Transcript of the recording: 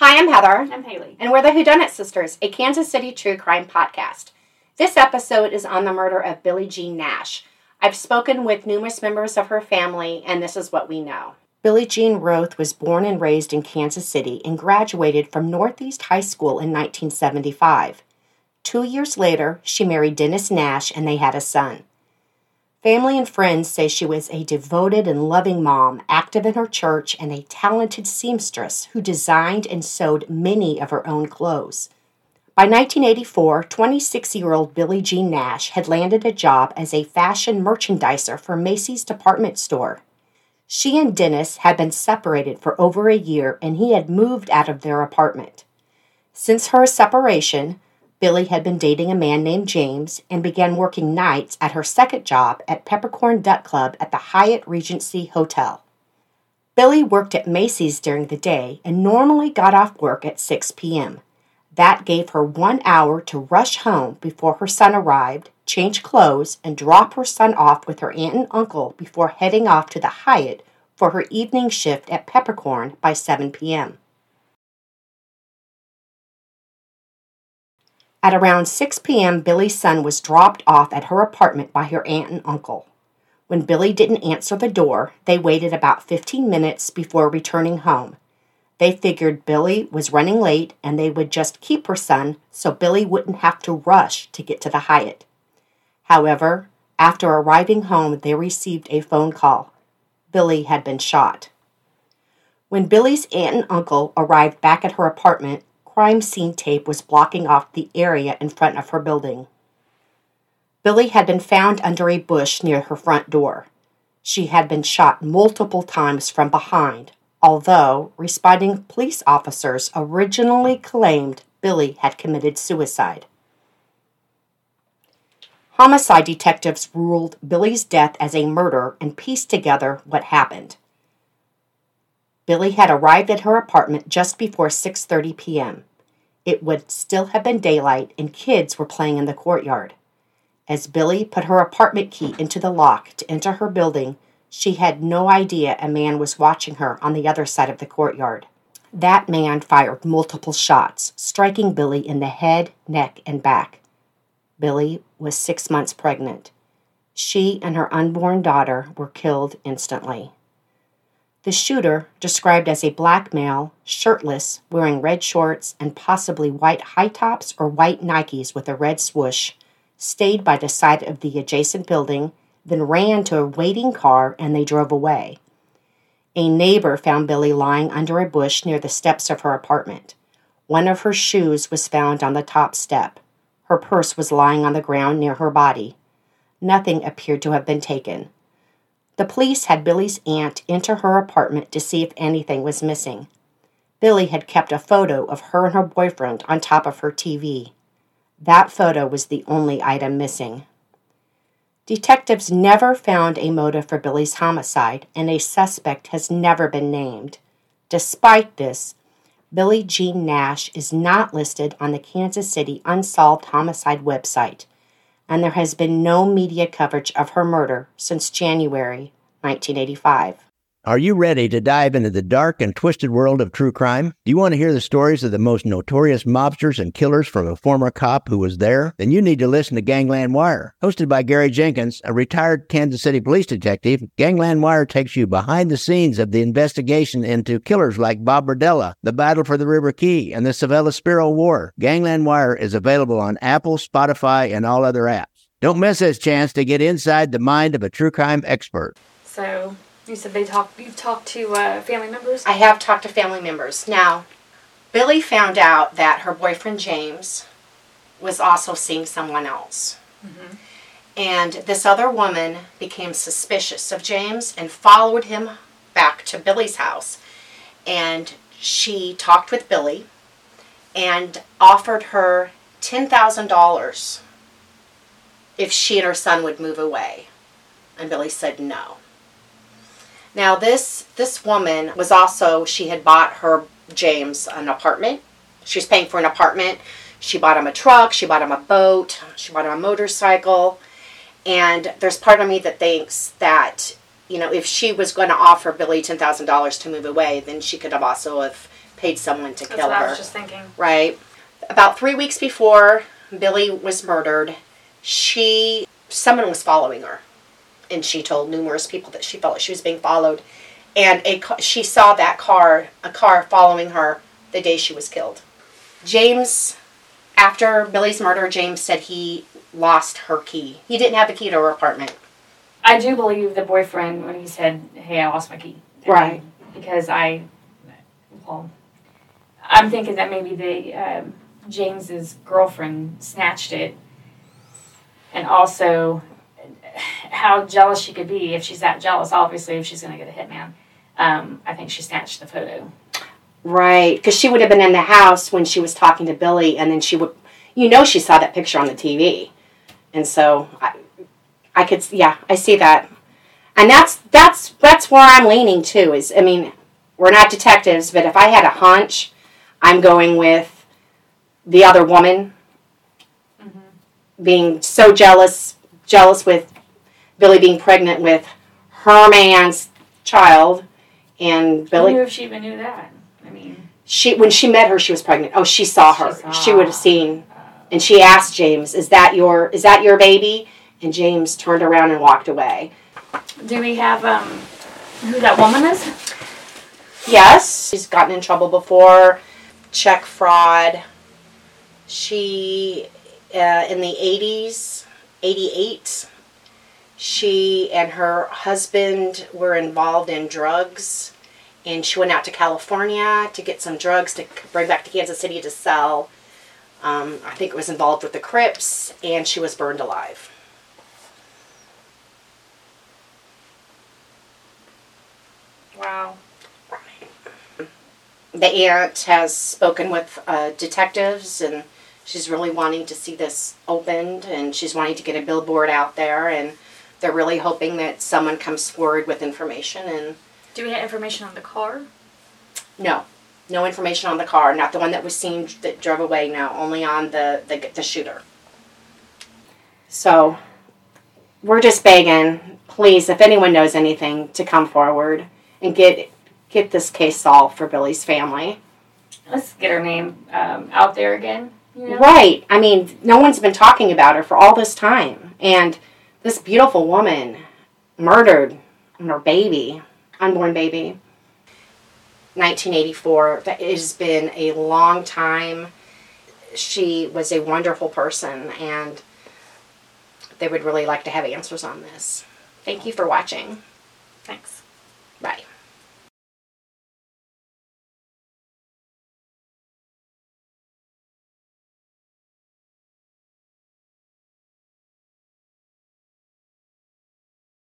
Hi, I'm Heather. I'm Haley. And we're the Whodunit Sisters, a Kansas City true crime podcast. This episode is on the murder of Billie Jean Nash. I've spoken with numerous members of her family, and this is what we know. Billie Jean Roth was born and raised in Kansas City and graduated from Northeast High School in 1975. Two years later, she married Dennis Nash and they had a son. Family and friends say she was a devoted and loving mom, active in her church, and a talented seamstress who designed and sewed many of her own clothes. By 1984, 26 year old Billie Jean Nash had landed a job as a fashion merchandiser for Macy's department store. She and Dennis had been separated for over a year and he had moved out of their apartment. Since her separation, Billie had been dating a man named James and began working nights at her second job at Peppercorn Duck Club at the Hyatt Regency Hotel. Billie worked at Macy's during the day and normally got off work at 6 p.m. That gave her one hour to rush home before her son arrived, change clothes, and drop her son off with her aunt and uncle before heading off to the Hyatt for her evening shift at Peppercorn by 7 p.m. At around 6 p.m., Billie's son was dropped off at her apartment by her aunt and uncle. When Billie didn't answer the door, they waited about 15 minutes before returning home. They figured Billie was running late and they would just keep her son so Billie wouldn't have to rush to get to the Hyatt. However, after arriving home, they received a phone call. Billie had been shot. When Billie's aunt and uncle arrived back at her apartment, crime scene tape was blocking off the area in front of her building. Billie had been found under a bush near her front door. She had been shot multiple times from behind, although responding police officers originally claimed Billie had committed suicide. Homicide detectives ruled Billie's death as a murder and pieced together what happened. Billie had arrived at her apartment just before 6:30 p.m it would still have been daylight and kids were playing in the courtyard. As Billie put her apartment key into the lock to enter her building, she had no idea a man was watching her on the other side of the courtyard. That man fired multiple shots, striking Billie in the head, neck, and back. Billie was six months pregnant. She and her unborn daughter were killed instantly. The shooter, described as a black male, shirtless, wearing red shorts and possibly white high tops or white Nikes with a red swoosh, stayed by the side of the adjacent building, then ran to a waiting car and they drove away. A neighbor found Billie lying under a bush near the steps of her apartment. One of her shoes was found on the top step. Her purse was lying on the ground near her body. Nothing appeared to have been taken. The police had Billie's aunt enter her apartment to see if anything was missing. Billie had kept a photo of her and her boyfriend on top of her TV. That photo was the only item missing. Detectives never found a motive for Billie's homicide, and a suspect has never been named. Despite this, Billie Jean Nash is not listed on the Kansas City Unsolved Homicide website and there has been no media coverage of her murder since January 1985. Are you ready to dive into the dark and twisted world of true crime? Do you want to hear the stories of the most notorious mobsters and killers from a former cop who was there? Then you need to listen to Gangland Wire. Hosted by Gary Jenkins, a retired Kansas City police detective, Gangland Wire takes you behind the scenes of the investigation into killers like Bob Berdella, the battle for the River Quay, and the Civella Spero War. Gangland Wire is available on Apple, Spotify, and all other apps. Don't miss this chance to get inside the mind of a true crime expert. So, you said they talk. You've talked to uh, family members. I have talked to family members. Now, Billie found out that her boyfriend James was also seeing someone else. Mm-hmm. And this other woman became suspicious of James and followed him back to Billie's house. And she talked with Billie, and offered her $10,000 if she and her son would move away. And Billie said no. Now this this woman was also she had bought her James an apartment. She was paying for an apartment. She bought him a truck, she bought him a boat, she bought him a motorcycle. And there's part of me that thinks that, you know, if she was going to offer Billie $10,000 to move away, then she could have also have paid someone to That's kill her. I was just thinking. Right. About three weeks before Billie was murdered, she someone was following her, and she told numerous people that she felt like she was being followed, and a she saw that car a car following her the day she was killed. James, after Billie's murder, James said he lost her key. He didn't have the key to her apartment. I do believe the boyfriend when he said, "Hey, I lost my key." Right. Because I, well, I'm thinking that maybe the um, James's girlfriend snatched it, and also how jealous she could be if she's that jealous. Obviously, if she's going to get a hitman, um, I think she snatched the photo. Right, because she would have been in the house when she was talking to Billie, and then she would, you know, she saw that picture on the TV, and so I, I could, yeah, I see that, and that's that's that's where I'm leaning too. Is I mean, we're not detectives, but if I had a hunch, I'm going with the other woman being so jealous, jealous with Billie being pregnant with her man's child, and Billie. Who if she even knew that? I mean, She when she met her, she was pregnant. Oh, she saw She her. saw. She would have seen, and she asked James, "Is that your is that your baby?" And James turned around and walked away. do we have um, who that woman is? Yes, she's gotten in trouble before, check fraud. She uh, in the eighties, eighty eight. She and her husband were involved in drugs, and she went out to California to get some drugs to bring back to Kansas City to sell. Um, I think it was involved with the Crips, and she was burned alive. Wow. the aunt has spoken with uh, detectives and she's really wanting to see this opened and she's wanting to get a billboard out there and they're really hoping that someone comes forward with information and Do we have information on the car? no no information on the car not the one that was seen that drove away no only on the the, the shooter so we're just begging please if anyone knows anything to come forward and get get this case solved for billie's family Let's get her name um, out there again. You know? Right. I mean, no one's been talking about her for all this time. And this beautiful woman murdered her baby, unborn baby. 1984. That it has been a long time. She was a wonderful person, and they would really like to have answers on this. Thank you for watching. Thanks. Bye.